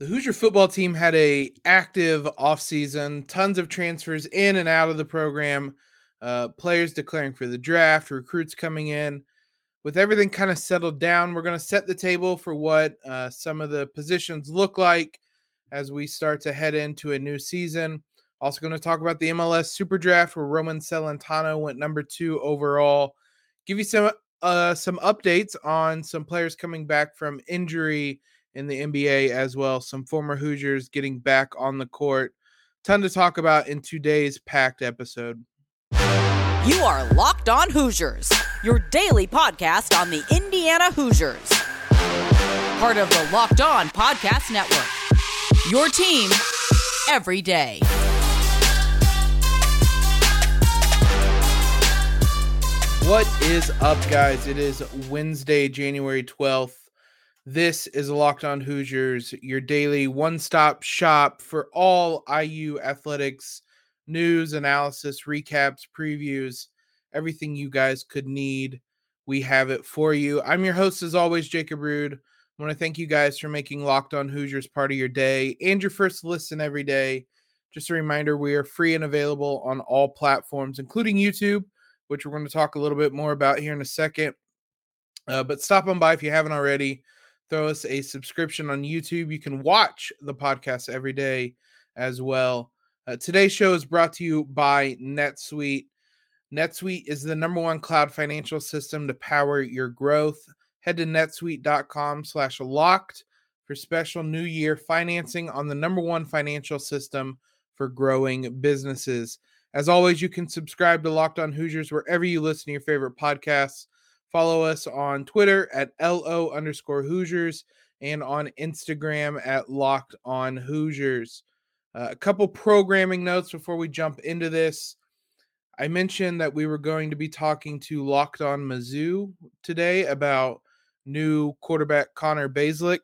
The Hoosier football team had a active offseason, tons of transfers in and out of the program, uh, players declaring for the draft, recruits coming in. With everything kind of settled down, we're going to set the table for what uh, some of the positions look like as we start to head into a new season. Also, going to talk about the MLS Super Draft where Roman Celentano went number two overall. Give you some uh, some updates on some players coming back from injury in the NBA as well. Some former Hoosiers getting back on the court. Ton to talk about in today's packed episode. You are Locked On Hoosiers, your daily podcast on the Indiana Hoosiers. Part of the Locked On Podcast Network. Your team every day. What is up, guys? It is Wednesday, January 12th. This is Locked On Hoosiers, your daily one stop shop for all IU athletics news, analysis, recaps, previews, everything you guys could need. We have it for you. I'm your host, as always, Jacob Rude. I want to thank you guys for making Locked On Hoosiers part of your day and your first listen every day. Just a reminder we are free and available on all platforms, including YouTube, which we're going to talk a little bit more about here in a second. Uh, but stop on by if you haven't already throw us a subscription on YouTube. You can watch the podcast every day as well. Uh, today's show is brought to you by NetSuite. NetSuite is the number one cloud financial system to power your growth. Head to netsuite.com slash locked for special new year financing on the number one financial system for growing businesses. As always, you can subscribe to Locked On Hoosiers wherever you listen to your favorite podcasts. Follow us on Twitter at LO underscore Hoosiers and on Instagram at Locked On Hoosiers. Uh, a couple programming notes before we jump into this. I mentioned that we were going to be talking to Locked On Mizzou today about new quarterback Connor Bazelak.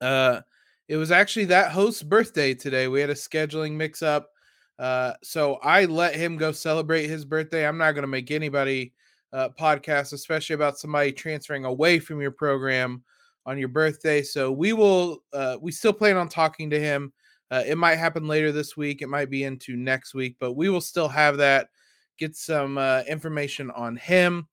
Uh, it was actually that host's birthday today. We had a scheduling mix up. Uh, so I let him go celebrate his birthday. I'm not going to make anybody uh, podcast, especially about somebody transferring away from your program on your birthday. So we will, uh, we still plan on talking to him. Uh, it might happen later this week. It might be into next week, but we will still have that. Get some uh, information on him.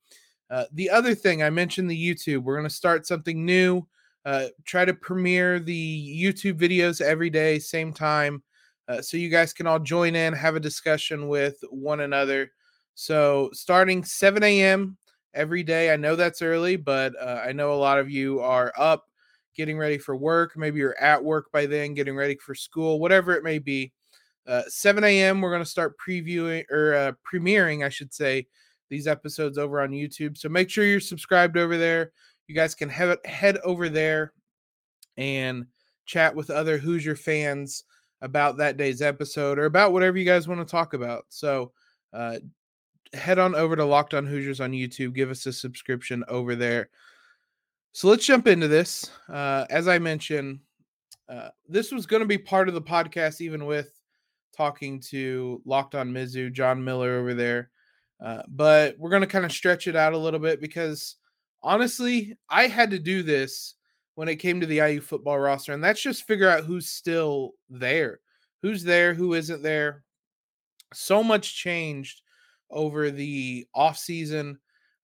Uh, the other thing I mentioned the YouTube. We're going to start something new. Uh, try to premiere the YouTube videos every day, same time, so you guys can all join in, have a discussion with one another. So starting 7 a.m. every day. I know that's early, but uh, I know a lot of you are up getting ready for work. Maybe you're at work by then, getting ready for school, whatever it may be. Uh, 7 a.m. We're going to start previewing or uh, premiering, I should say, these episodes over on YouTube. So make sure you're subscribed over there. You guys can head head over there and chat with other Hoosier fans about that day's episode or about whatever you guys want to talk about. So uh, head on over to Locked On Hoosiers on YouTube. Give us a subscription over there. So let's jump into this. Uh, as I mentioned, uh, this was going to be part of the podcast, even with talking to Locked On Mizzou, John Miller over there. Uh, but we're going to kind of stretch it out a little bit because honestly, I had to do this when it came to the IU football roster, and that's just figure out who's still there, who's there, who isn't there. So much changed over the off season.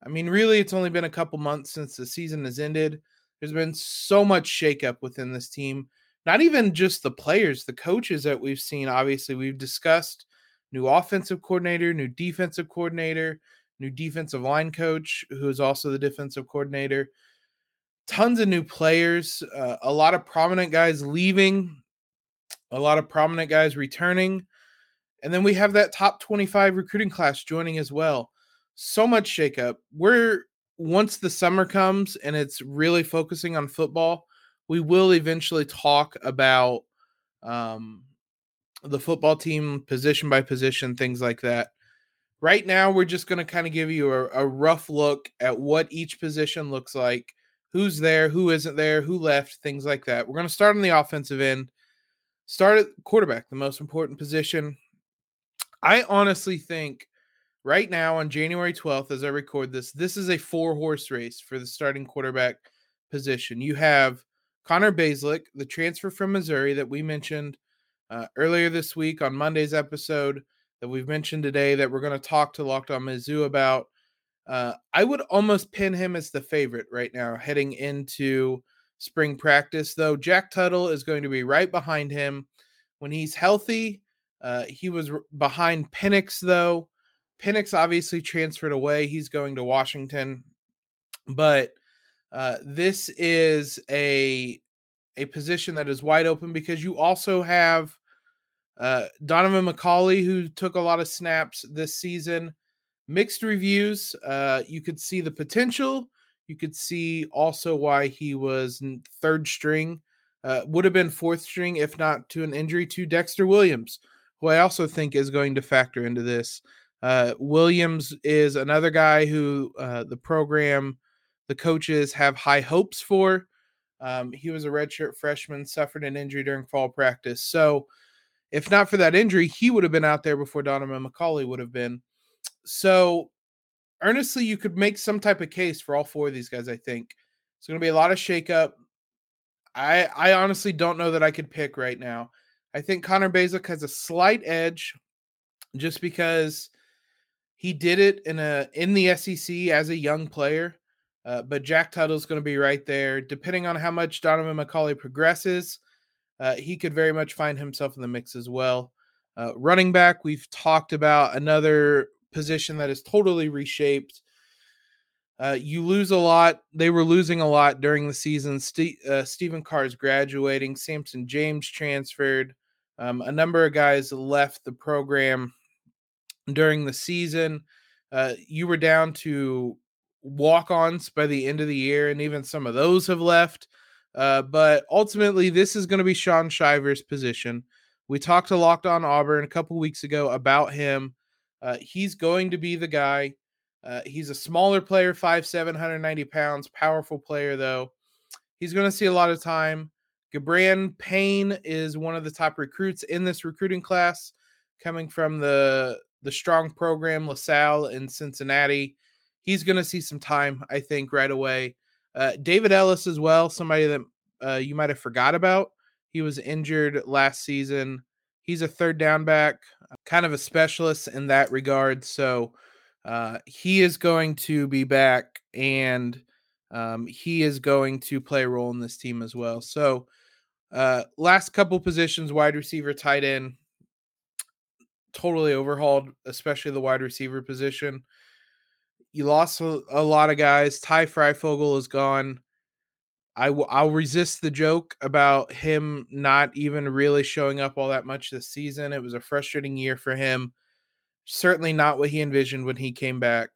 I mean, really, it's only been a couple months since the season has ended. There's been so much shakeup within this team. Not even just the players, the coaches that we've seen. Obviously, we've discussed new offensive coordinator, new defensive coordinator, new defensive line coach, who is also the defensive coordinator. Tons of new players, uh, a lot of prominent guys leaving, a lot of prominent guys returning. And then we have that top 25 recruiting class joining as well. So much shakeup. We're once the summer comes and it's really focusing on football, we will eventually talk about um, the football team position by position, things like that. Right now, we're just going to kind of give you a, a rough look at what each position looks like, who's there, who isn't there, who left, things like that. We're going to start on the offensive end. Start at quarterback, the most important position. I honestly think right now on January 12th, as I record this, this is a four horse race for the starting quarterback position. You have Connor Bazelak, the transfer from Missouri that we mentioned uh, earlier this week on Monday's episode, that we've mentioned today, that we're going to talk to Locked on Mizzou about. Uh, I would almost pin him as the favorite right now heading into spring practice, though Jack Tuttle is going to be right behind him when he's healthy. Uh, he was behind Penix, though. Penix obviously transferred away. He's going to Washington, but uh, this is a a position that is wide open because you also have uh, Donaven McCulley, who took a lot of snaps this season. Mixed reviews. Uh, you could see the potential. You could see also why he was third string. Uh, would have been fourth string if not to an injury to Dexter Williams, who I also think is going to factor into this. Uh, Williams is another guy who uh, the program, the coaches have high hopes for. Um, he was a redshirt freshman, suffered an injury during fall practice. So, if not for that injury, he would have been out there before Donaven McCulley would have been. So, earnestly, you could make some type of case for all four of these guys. I think it's going to be a lot of shakeup. I I honestly don't know that I could pick right now. I think Connor Bazelak has a slight edge, just because he did it in a in the SEC as a young player. Uh, but Jack Tuttle's going to be right there. Depending on how much Donaven McCulley progresses, uh, he could very much find himself in the mix as well. Uh, running back, we've talked about another position that is totally reshaped. Uh, you lose a lot. They were losing a lot during the season. St- uh, Stephen Carr is graduating. Samson James transferred. Um, a number of guys left the program during the season. Uh, you were down to walk ons by the end of the year, and even some of those have left. Uh, but ultimately, this is going to be Sean Shivers' position. We talked to Locked On Auburn a couple weeks ago about him. Uh, he's going to be the guy. Uh, he's a smaller player, 5'7, 190 pounds, powerful player, though. He's going to see a lot of time. Gi'Bran Payne is one of the top recruits in this recruiting class, coming from the the strong program LaSalle in Cincinnati. He's going to see some time, I think, right away. Uh, David Ellis as well, somebody that uh, you might have forgot about. He was injured last season. He's a third down back, kind of a specialist in that regard. So uh, he is going to be back and um, he is going to play a role in this team as well. So, uh, last couple positions wide receiver, tight end totally overhauled, especially the wide receiver position. You lost a, a lot of guys. Ty Fryfogle is gone. I w- I'll resist the joke about him not even really showing up all that much this season. It was a frustrating year for him. Certainly not what he envisioned when he came back.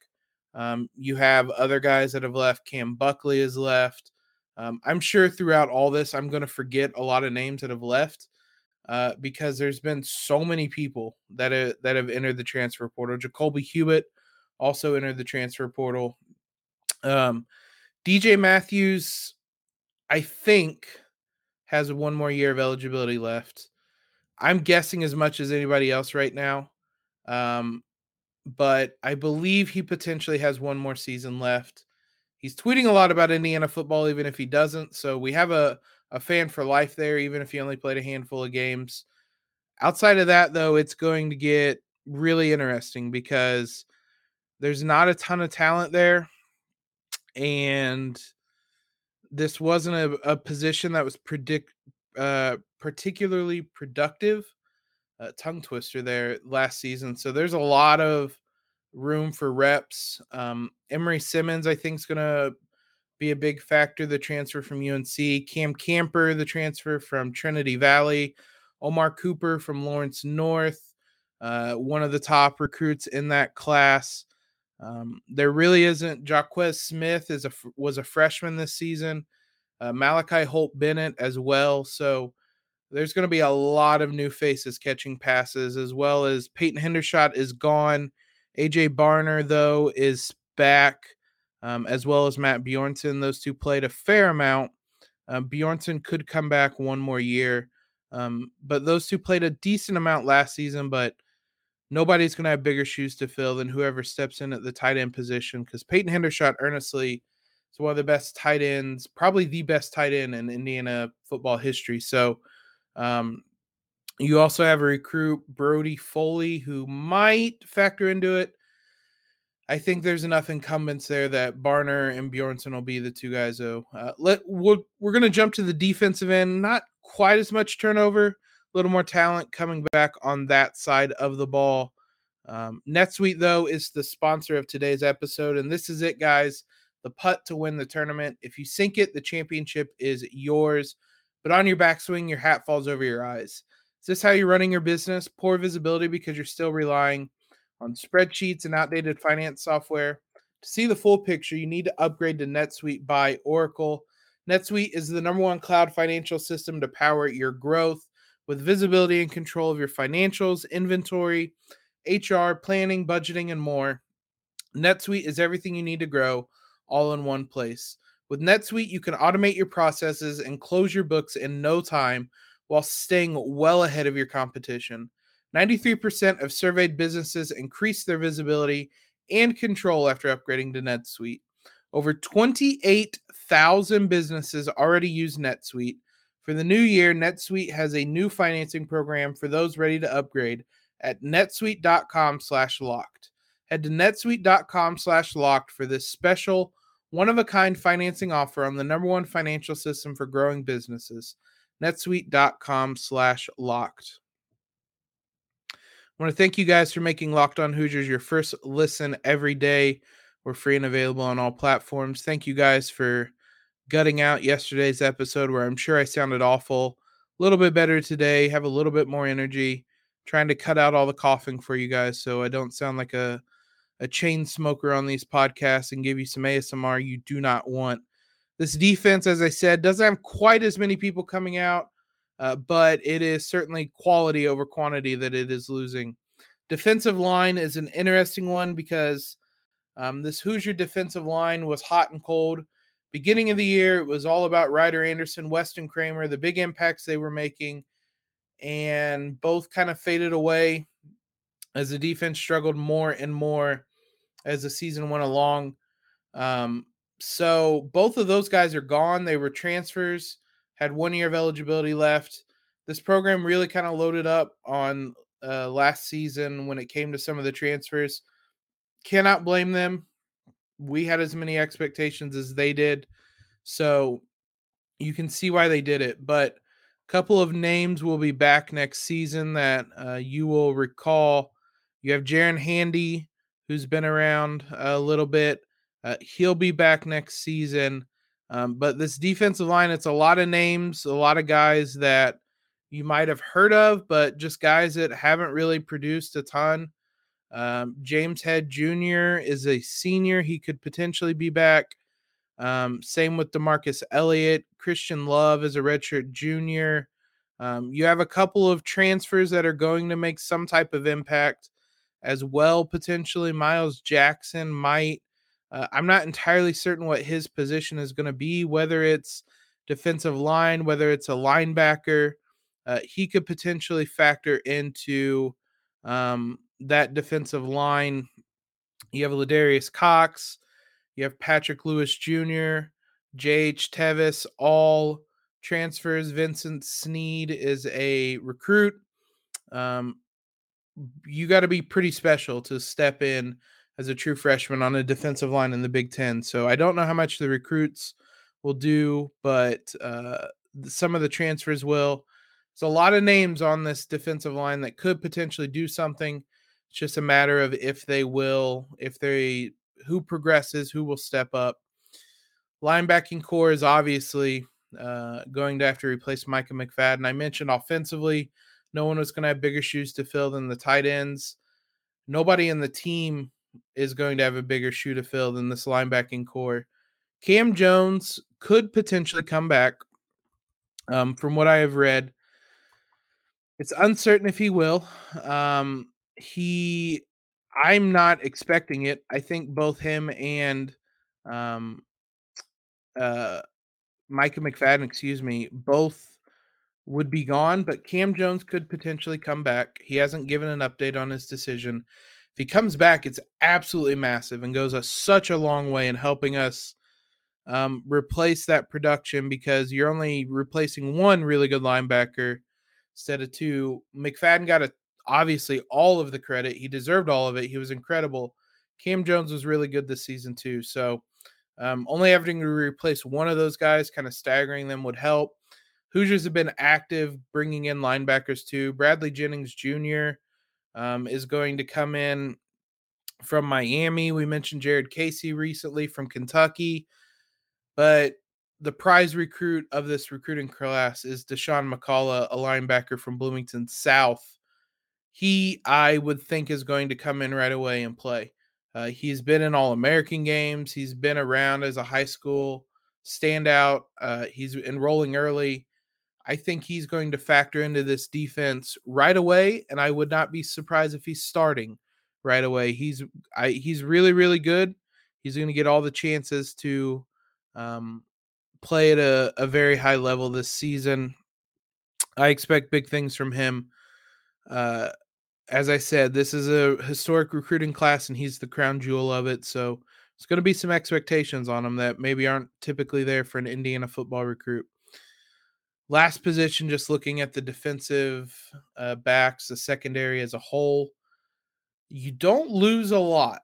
Um, you have other guys that have left. Cam Buckley has left. Um, I'm sure throughout all this, I'm going to forget a lot of names that have left uh, because there's been so many people that have, that have entered the transfer portal. Jacolby Hewitt also entered the transfer portal. Um, DJ Matthews, I think, has one more year of eligibility left. I'm guessing as much as anybody else right now. Um, but I believe he potentially has one more season left. He's tweeting a lot about Indiana football, even if he doesn't. So we have a a fan for life there, even if he only played a handful of games. Outside of that, though, it's going to get really interesting because there's not a ton of talent there. And this wasn't a, a position that was predict uh, particularly productive. Uh, tongue twister there last season. So there's a lot of room for reps. Um, Emery Simmons, I think, is going to be a big factor. The transfer from UNC, Cam Camper, the transfer from Trinity Valley, Omar Cooper from Lawrence North, uh, one of the top recruits in that class. Um, there really isn't. Jaquez Smith is a was a freshman this season. Uh, Malachi Holt Bennett as well. So there's going to be a lot of new faces catching passes, as well as Peyton Hendershot is gone. AJ Barner though is back um, as well as Matt Bjornson. Those two played a fair amount. Um, Bjornson could come back one more year, um, but those two played a decent amount last season. But nobody's going to have bigger shoes to fill than whoever steps in at the tight end position because Peyton Hendershot earnestly is one of the best tight ends, probably the best tight end in Indiana football history. So, um, you also have a recruit, Brody Foley, who might factor into it. I think there's enough incumbents there that Barner and Bjornson will be the two guys. Though, uh, let we'll, we're going to jump to the defensive end. Not quite as much turnover, a little more talent coming back on that side of the ball. Um, NetSuite though is the sponsor of today's episode, and this is it, guys. The putt to win the tournament. If you sink it, the championship is yours. But on your backswing, your hat falls over your eyes. Is this how you're running your business? Poor visibility because you're still relying on spreadsheets and outdated finance software. To see the full picture, you need to upgrade to NetSuite by Oracle. NetSuite is the number one cloud financial system to power your growth with visibility and control of your financials, inventory, HR, planning, budgeting, and more. NetSuite is everything you need to grow all in one place. With NetSuite, you can automate your processes and close your books in no time while staying well ahead of your competition. 93% of surveyed businesses increased their visibility and control after upgrading to NetSuite. Over 28,000 businesses already use NetSuite. For the new year, NetSuite has a new financing program for those ready to upgrade at netsuite.com slash locked. Head to netsuite.com slash locked for this special one of a kind financing offer on the number one financial system for growing businesses netsuite.com slash locked. I want to thank you guys for making Locked On Hoosiers your first listen every day. We're free and available on all platforms. Thank you guys for gutting out yesterday's episode where I'm sure I sounded awful. A little bit better today, have a little bit more energy, trying to cut out all the coughing for you guys so I don't sound like a a chain smoker on these podcasts and give you some ASMR you do not want. This defense, as I said, doesn't have quite as many people coming out, uh, but it is certainly quality over quantity that it is losing. Defensive line is an interesting one because um, this Hoosier defensive line was hot and cold. Beginning of the year, it was all about Ryder Anderson, Weston Kramer, the big impacts they were making, and both kind of faded away as the defense struggled more and more as the season went along. Um, so both of those guys are gone. They were transfers, had one year of eligibility left. This program really kind of loaded up on uh, last season when it came to some of the transfers. Cannot blame them. We had as many expectations as they did. So you can see why they did it. But a couple of names will be back next season that uh, you will recall. You have Jaren Handy, who's been around a little bit. Uh, he'll be back next season. Um, but this defensive line, it's a lot of names, a lot of guys that you might have heard of, but just guys that haven't really produced a ton. Um, James Head Jr. is a senior. He could potentially be back. Um, same with Demarcus Elliott. Christian Love is a redshirt junior. Um, you have a couple of transfers that are going to make some type of impact as well, potentially. Miles Jackson might uh, I'm not entirely certain what his position is going to be, whether it's defensive line, whether it's a linebacker. Uh, he could potentially factor into um, that defensive line. You have Ladarius Cox, you have Patrick Lewis Jr., J.H. Tevis, all transfers. Vincent Sneed is a recruit. Um, you got to be pretty special to step in as a true freshman on a defensive line in the Big Ten. So I don't know how much the recruits will do, but uh, some of the transfers will. There's a lot of names on this defensive line that could potentially do something. It's just a matter of if they will, if they, who progresses, who will step up. Linebacking corps is obviously uh, going to have to replace Micah McFadden. I mentioned offensively, no one was going to have bigger shoes to fill than the tight ends. Nobody in the team is going to have a bigger shoe to fill than this linebacking corps. Cam Jones could potentially come back. Um, from what I have read, it's uncertain if he will. Um, he, I'm not expecting it. I think both him and um, uh, Micah McFadden, excuse me, both would be gone, but Cam Jones could potentially come back. He hasn't given an update on his decision if he comes back, it's absolutely massive and goes a, such a long way in helping us um, replace that production because you're only replacing one really good linebacker instead of two. McFadden got a, obviously all of the credit. He deserved all of it. He was incredible. Cam Jones was really good this season too. So um, only having to replace one of those guys, kind of staggering them, would help. Hoosiers have been active bringing in linebackers too. Bradley Jennings Jr. Um, is going to come in from Miami. We mentioned Jared Casey recently from Kentucky. But the prize recruit of this recruiting class is Dasan McCullough, a linebacker from Bloomington South. He, I would think, is going to come in right away and play. Uh, he's been in all American games. He's been around as a high school standout. Uh, he's enrolling early. I think he's going to factor into this defense right away, and I would not be surprised if he's starting right away. He's I, he's really really good. He's going to get all the chances to um, play at a, a very high level this season. I expect big things from him. Uh, as I said, this is a historic recruiting class, and he's the crown jewel of it. So it's going to be some expectations on him that maybe aren't typically there for an Indiana football recruit. Last position, just looking at the defensive uh, backs, the secondary as a whole, you don't lose a lot.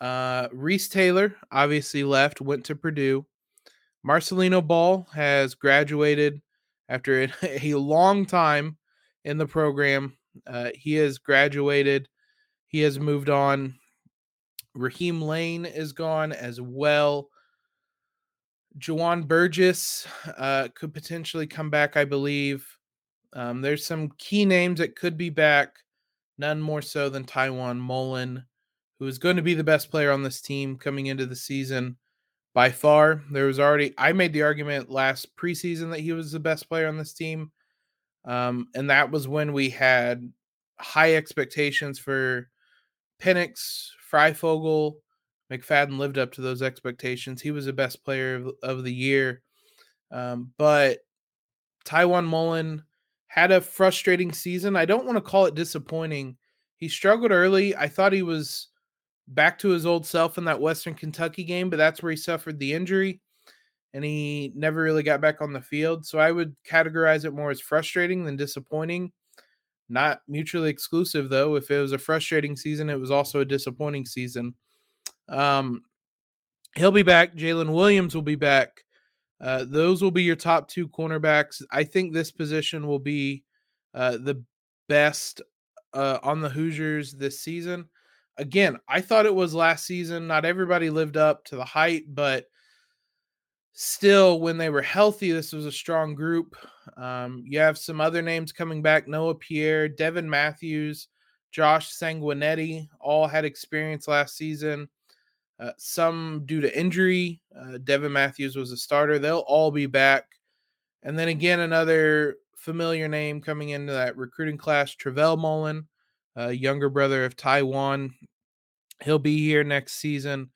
Uh, Reese Taylor obviously left, went to Purdue. Marcelino Ball has graduated after a, long time in the program. Uh, he has graduated. He has moved on. Raheem Layne is gone as well. Jawan Burgess uh, could potentially come back, I believe. Um, there's some key names that could be back, none more so than Tiawan Mullen, who is going to be the best player on this team coming into the season by far. There was already I made the argument last preseason that he was the best player on this team. Um, and that was when we had high expectations for Penix, Fryfogle, McFadden lived up to those expectations. He was the best player of, of the year. Um, but Tiawan Mullen had a frustrating season. I don't want to call it disappointing. He struggled early. I thought he was back to his old self in that Western Kentucky game, but that's where he suffered the injury and he never really got back on the field. So I would categorize it more as frustrating than disappointing. Not mutually exclusive, though. If it was a frustrating season, it was also a disappointing season. Um, he'll be back. Jaylin Williams will be back. Uh, those will be your top two cornerbacks. I think this position will be uh, the best uh, on the Hoosiers this season again, I thought it was last season. Not everybody lived up to the height, but still, when they were healthy, this was a strong group. Um, you have some other names coming back Noah Pierre, Devin Matthews, Josh Sanguinetti, all had experience last season. Uh, some due to injury. Uh, Devin Matthews was a starter. They'll all be back. And then again, another familiar name coming into that recruiting class, Trevell Mullen uh, younger brother of Tiawan. He'll be here next season.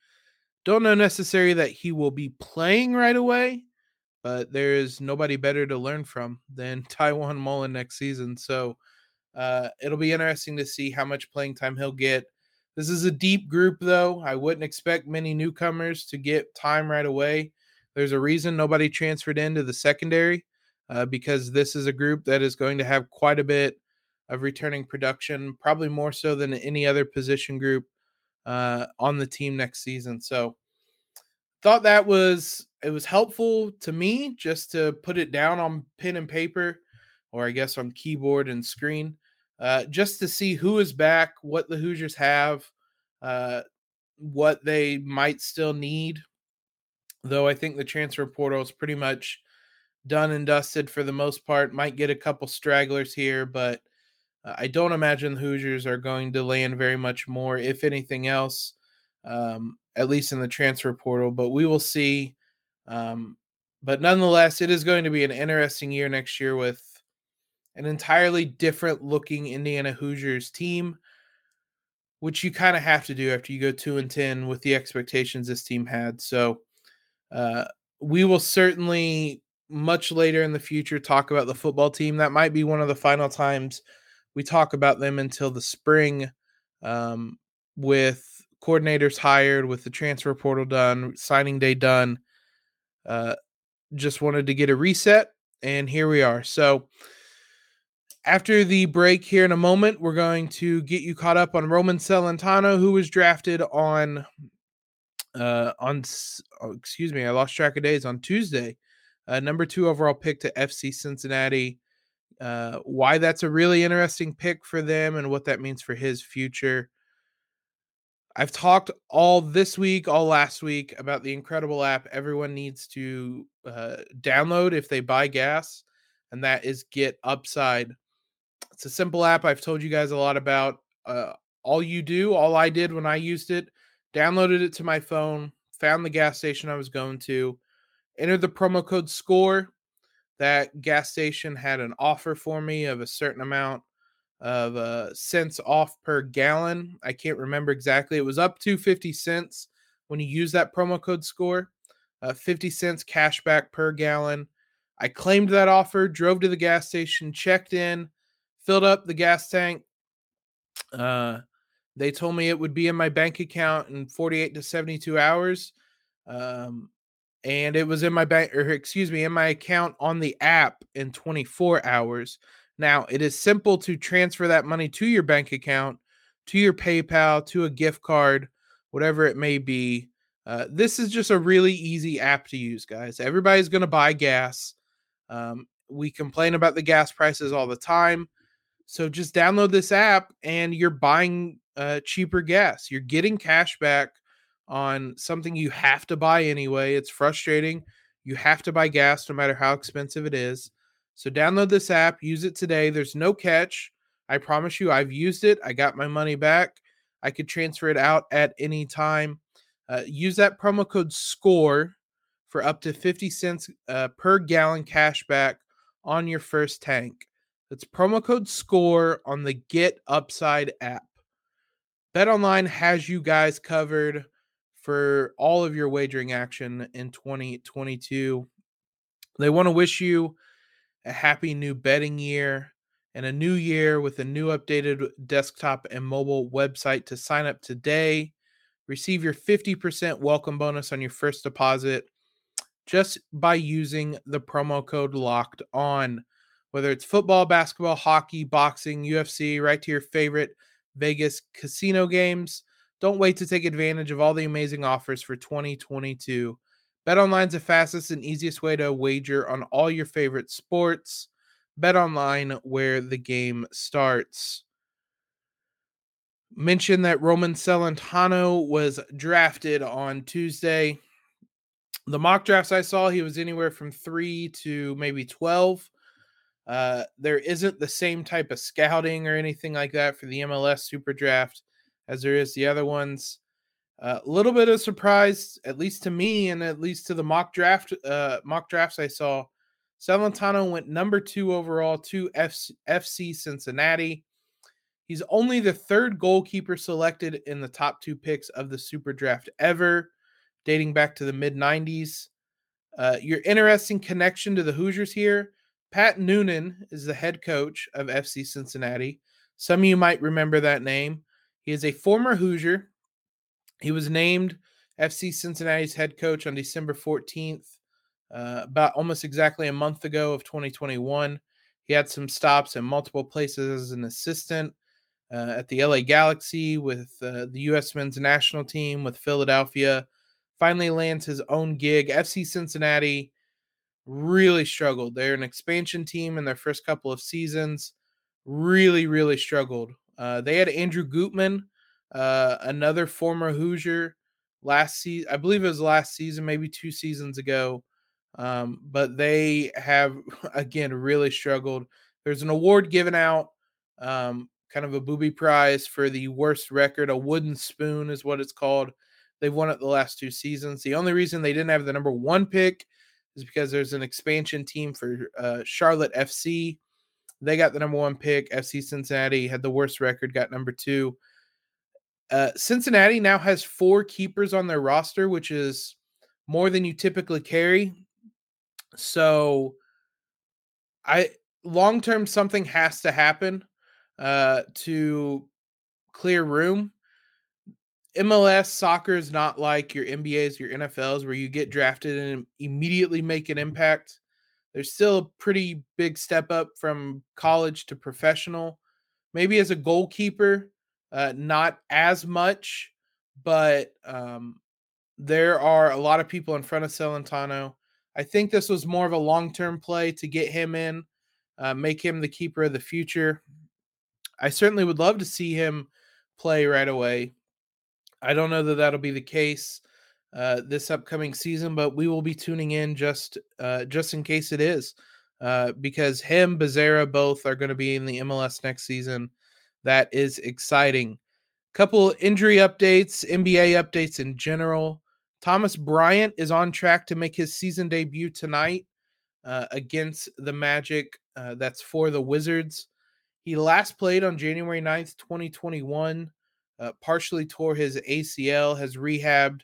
Don't know necessarily that he will be playing right away, but there is nobody better to learn from than Tiawan Mullen next season. So uh, it'll be interesting to see how much playing time he'll get. This is a deep group, though. I wouldn't expect many newcomers to get time right away. There's a reason nobody transferred into the secondary uh, because this is a group that is going to have quite a bit of returning production, probably more so than any other position group uh, on the team next season. So thought that was it was helpful to me just to put it down on pen and paper, or I guess on keyboard and screen, uh, just to see who is back, what the Hoosiers have, uh, what they might still need. Though I think the transfer portal is pretty much done and dusted for the most part. Might get a couple stragglers here, but uh, I don't imagine the Hoosiers are going to land very much more, if anything else, um, at least in the transfer portal. But we will see. Um, but nonetheless, it is going to be an interesting year next year with an entirely different looking Indiana Hoosiers team, which you kind of have to do after you go two and ten with the expectations this team had. So uh, we will certainly much later in the future talk about the football team. That might be one of the final times we talk about them until the spring um, with coordinators hired, with the transfer portal done, signing day done. uh, just wanted to get a reset, and here we are. So, after the break here in a moment, we're going to get you caught up on Roman Celentano, who was drafted on uh on oh, excuse me, I lost track of days on Tuesday. Uh, number two overall pick to FC Cincinnati. Uh, why that's a really interesting pick for them and what that means for his future. I've talked all this week, all last week about the incredible app everyone needs to uh, download if they buy gas, and that is Get Upside. It's a simple app I've told you guys a lot about. Uh, all you do, all I did when I used it, downloaded it to my phone, found the gas station I was going to, entered the promo code SCORE. That gas station had an offer for me of a certain amount of uh, cents off per gallon. I can't remember exactly. It was up to 50 cents when you use that promo code SCORE. Uh, 50 cents cash back per gallon. I claimed that offer, drove to the gas station, checked in, filled up the gas tank. Uh, they told me it would be in my bank account in 48 to 72 hours. Um, and it was in my bank, or excuse me, in my account on the app in 24 hours. Now, it is simple to transfer that money to your bank account, to your PayPal, to a gift card, whatever it may be. Uh, this is just a really easy app to use, guys. Everybody's going to buy gas. Um, we complain about the gas prices all the time. So just download this app and you're buying uh, cheaper gas. You're getting cash back on something you have to buy anyway. It's frustrating. You have to buy gas no matter how expensive it is. So download this app, use it today. There's no catch. I promise you, I've used it. I got my money back. I could transfer it out at any time. Uh, use that promo code SCORE for up to 50 cents uh, per gallon cash back on your first tank. That's promo code SCORE on the Get Upside app. BetOnline has you guys covered for all of your wagering action in 2022. They want to wish you a happy new betting year and a new year with a new updated desktop and mobile website to sign up today. Receive your 50% welcome bonus on your first deposit just by using the promo code locked on. Whether it's football, basketball, hockey, boxing, UFC, right to your favorite Vegas casino games. Don't wait to take advantage of all the amazing offers for 2022. BetOnline's the fastest and easiest way to wager on all your favorite sports. BetOnline, where the game starts. Mention that Roman Celentano was drafted on Tuesday. The mock drafts I saw, he was anywhere from three to maybe 12. Uh, there isn't the same type of scouting or anything like that for the MLS Super Draft as there is the other ones. A little bit of surprise, at least to me, and at least to the mock draft uh, mock drafts I saw. Celentano went number two overall to FC, FC Cincinnati. He's only the third goalkeeper selected in the top two picks of the Super Draft ever, dating back to the mid 90s. Uh, your interesting connection to the Hoosiers here Pat Noonan is the head coach of FC Cincinnati. Some of you might remember that name. He is a former Hoosier he was named FC Cincinnati's head coach on December 14th, uh, about almost exactly a month ago of 2021. He had some stops in multiple places as an assistant uh, at the LA Galaxy with uh, the U.S. men's national team, with Philadelphia. Finally lands his own gig. FC Cincinnati really struggled. They're an expansion team in their first couple of seasons. Really, really struggled. Uh, they had Andrew Gutman, uh, another former Hoosier last season. I believe it was last season, maybe two seasons ago. Um, but they have again really struggled. There's an award given out, um, kind of a booby prize for the worst record. A wooden spoon is what it's called. They've won it the last two seasons. The only reason they didn't have the number one pick is because there's an expansion team for uh, Charlotte FC. They got the number one pick. FC Cincinnati had the worst record, got number two. Uh, Cincinnati now has four keepers on their roster, which is more than you typically carry. So, I long term something has to happen uh, to clear room. MLS soccer is not like your NBAs, your NFLs, where you get drafted and immediately make an impact. There's still a pretty big step up from college to professional. Maybe as a goalkeeper, uh, not as much, but um, there are a lot of people in front of Celentano. I think this was more of a long term play to get him in, uh, make him the keeper of the future. I certainly would love to see him play right away. I don't know that that'll be the case uh, this upcoming season, but we will be tuning in just uh, just in case it is, uh, because him, Bezerra, both are going to be in the MLS next season. That is exciting. Couple injury updates, NBA updates in general. Thomas Bryant is on track to make his season debut tonight uh, against the Magic. Uh, that's for the Wizards. He last played on January 9th, 2021. Uh, partially tore his ACL, has rehabbed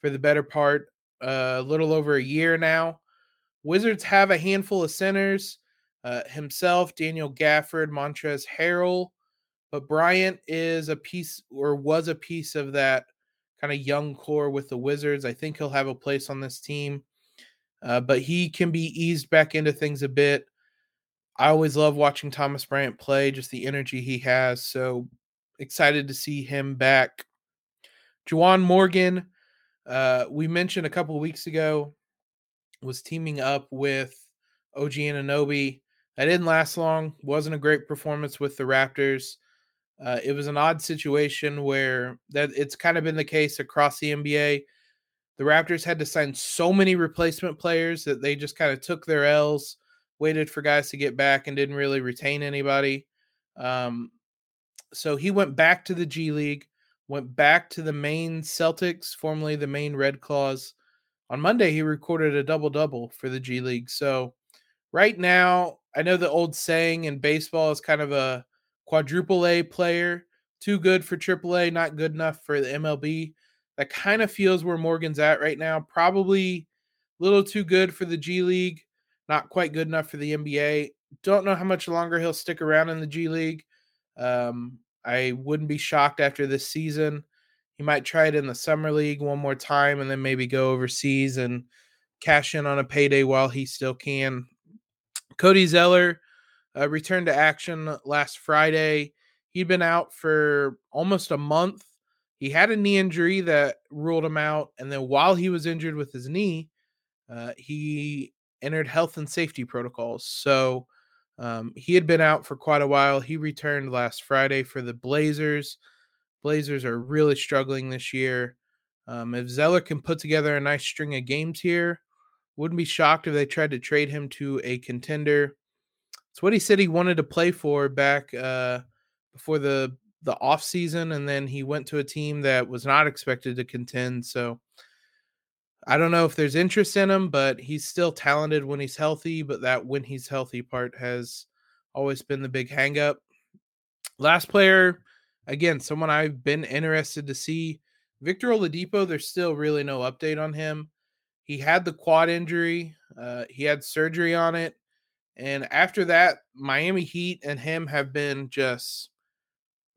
for the better part uh, a little over a year now. Wizards have a handful of centers uh, himself, Daniel Gafford, Montrezl Harrell, but Bryant is a piece or was a piece of that kind of young core with the Wizards. I think he'll have a place on this team, uh, but he can be eased back into things a bit. I always love watching Thomas Bryant play, just the energy he has. So excited to see him back. Juwan Morgan, uh, we mentioned a couple weeks ago, was teaming up with OG Anunoby. That didn't last long. Wasn't a great performance with the Raptors. Uh, it was an odd situation where that it's kind of been the case across the NBA. The Raptors had to sign so many replacement players that they just kind of took their L's, waited for guys to get back, and didn't really retain anybody. Um, so he went back to the G League, went back to the Maine Celtics, formerly the Maine Red Claws. On Monday, he recorded a double double for the G League. So right now, I know the old saying in baseball is kind of a quadruple A player, too good for triple A, not good enough for the MLB. That kind of feels where Morgan's at right now. Probably a little too good for the G League, not quite good enough for the NBA. Don't know how much longer he'll stick around in the G League. Um, I wouldn't be shocked after this season. He might try it in the summer league one more time and then maybe go overseas and cash in on a payday while he still can. Cody Zeller uh, returned to action last Friday. He'd been out for almost a month. He had a knee injury that ruled him out. And then while he was injured with his knee, uh, he entered health and safety protocols. So um, he had been out for quite a while. He returned last Friday for the Blazers. Blazers are really struggling this year. Um, if Zeller can put together a nice string of games here, wouldn't be shocked if they tried to trade him to a contender. It's what he said he wanted to play for back uh, before the the off season, and then he went to a team that was not expected to contend. So I don't know if there's interest in him, but he's still talented when he's healthy. But that when he's healthy part has always been the big hangup. Last player, again, someone I've been interested to see. Victor Oladipo, there's still really no update on him. He had the quad injury. Uh, he had surgery on it. And after that, Miami Heat and him have been just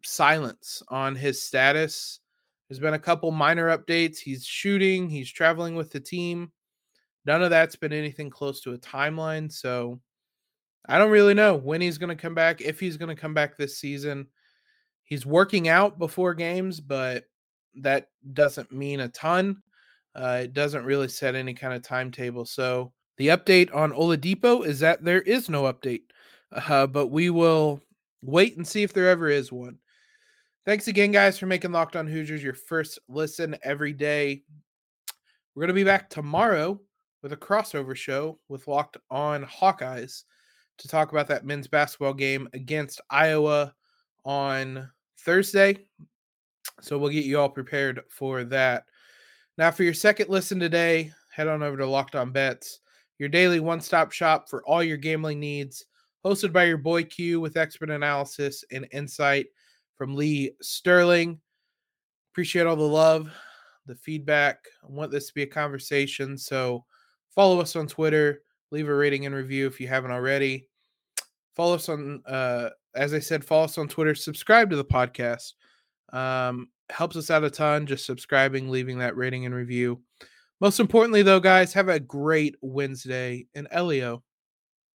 silence on his status. There's been a couple minor updates. He's shooting, he's traveling with the team. None of that's been anything close to a timeline. So I don't really know when he's going to come back, if he's going to come back this season. He's working out before games, but that doesn't mean a ton. Uh, it doesn't really set any kind of timetable. So the update on Oladipo is that there is no update, uh, but we will wait and see if there ever is one. Thanks again, guys, for making Locked On Hoosiers your first listen every day. We're going to be back tomorrow with a crossover show with Locked On Hawkeyes to talk about that men's basketball game against Iowa on Thursday. So we'll get you all prepared for that. Now, for your second listen today, head on over to Locked On Bets your daily one stop shop for all your gambling needs. Hosted by your boy Q with expert analysis and insight from Lee Sterling. Appreciate all the love, the feedback. I want this to be a conversation. So follow us on Twitter, leave a rating and review if you haven't already. Follow us on, uh, as I said, follow us on Twitter, subscribe to the podcast. Um, helps us out a ton just subscribing, leaving that rating and review. Most importantly, though, guys, have a great Wednesday. And Elio,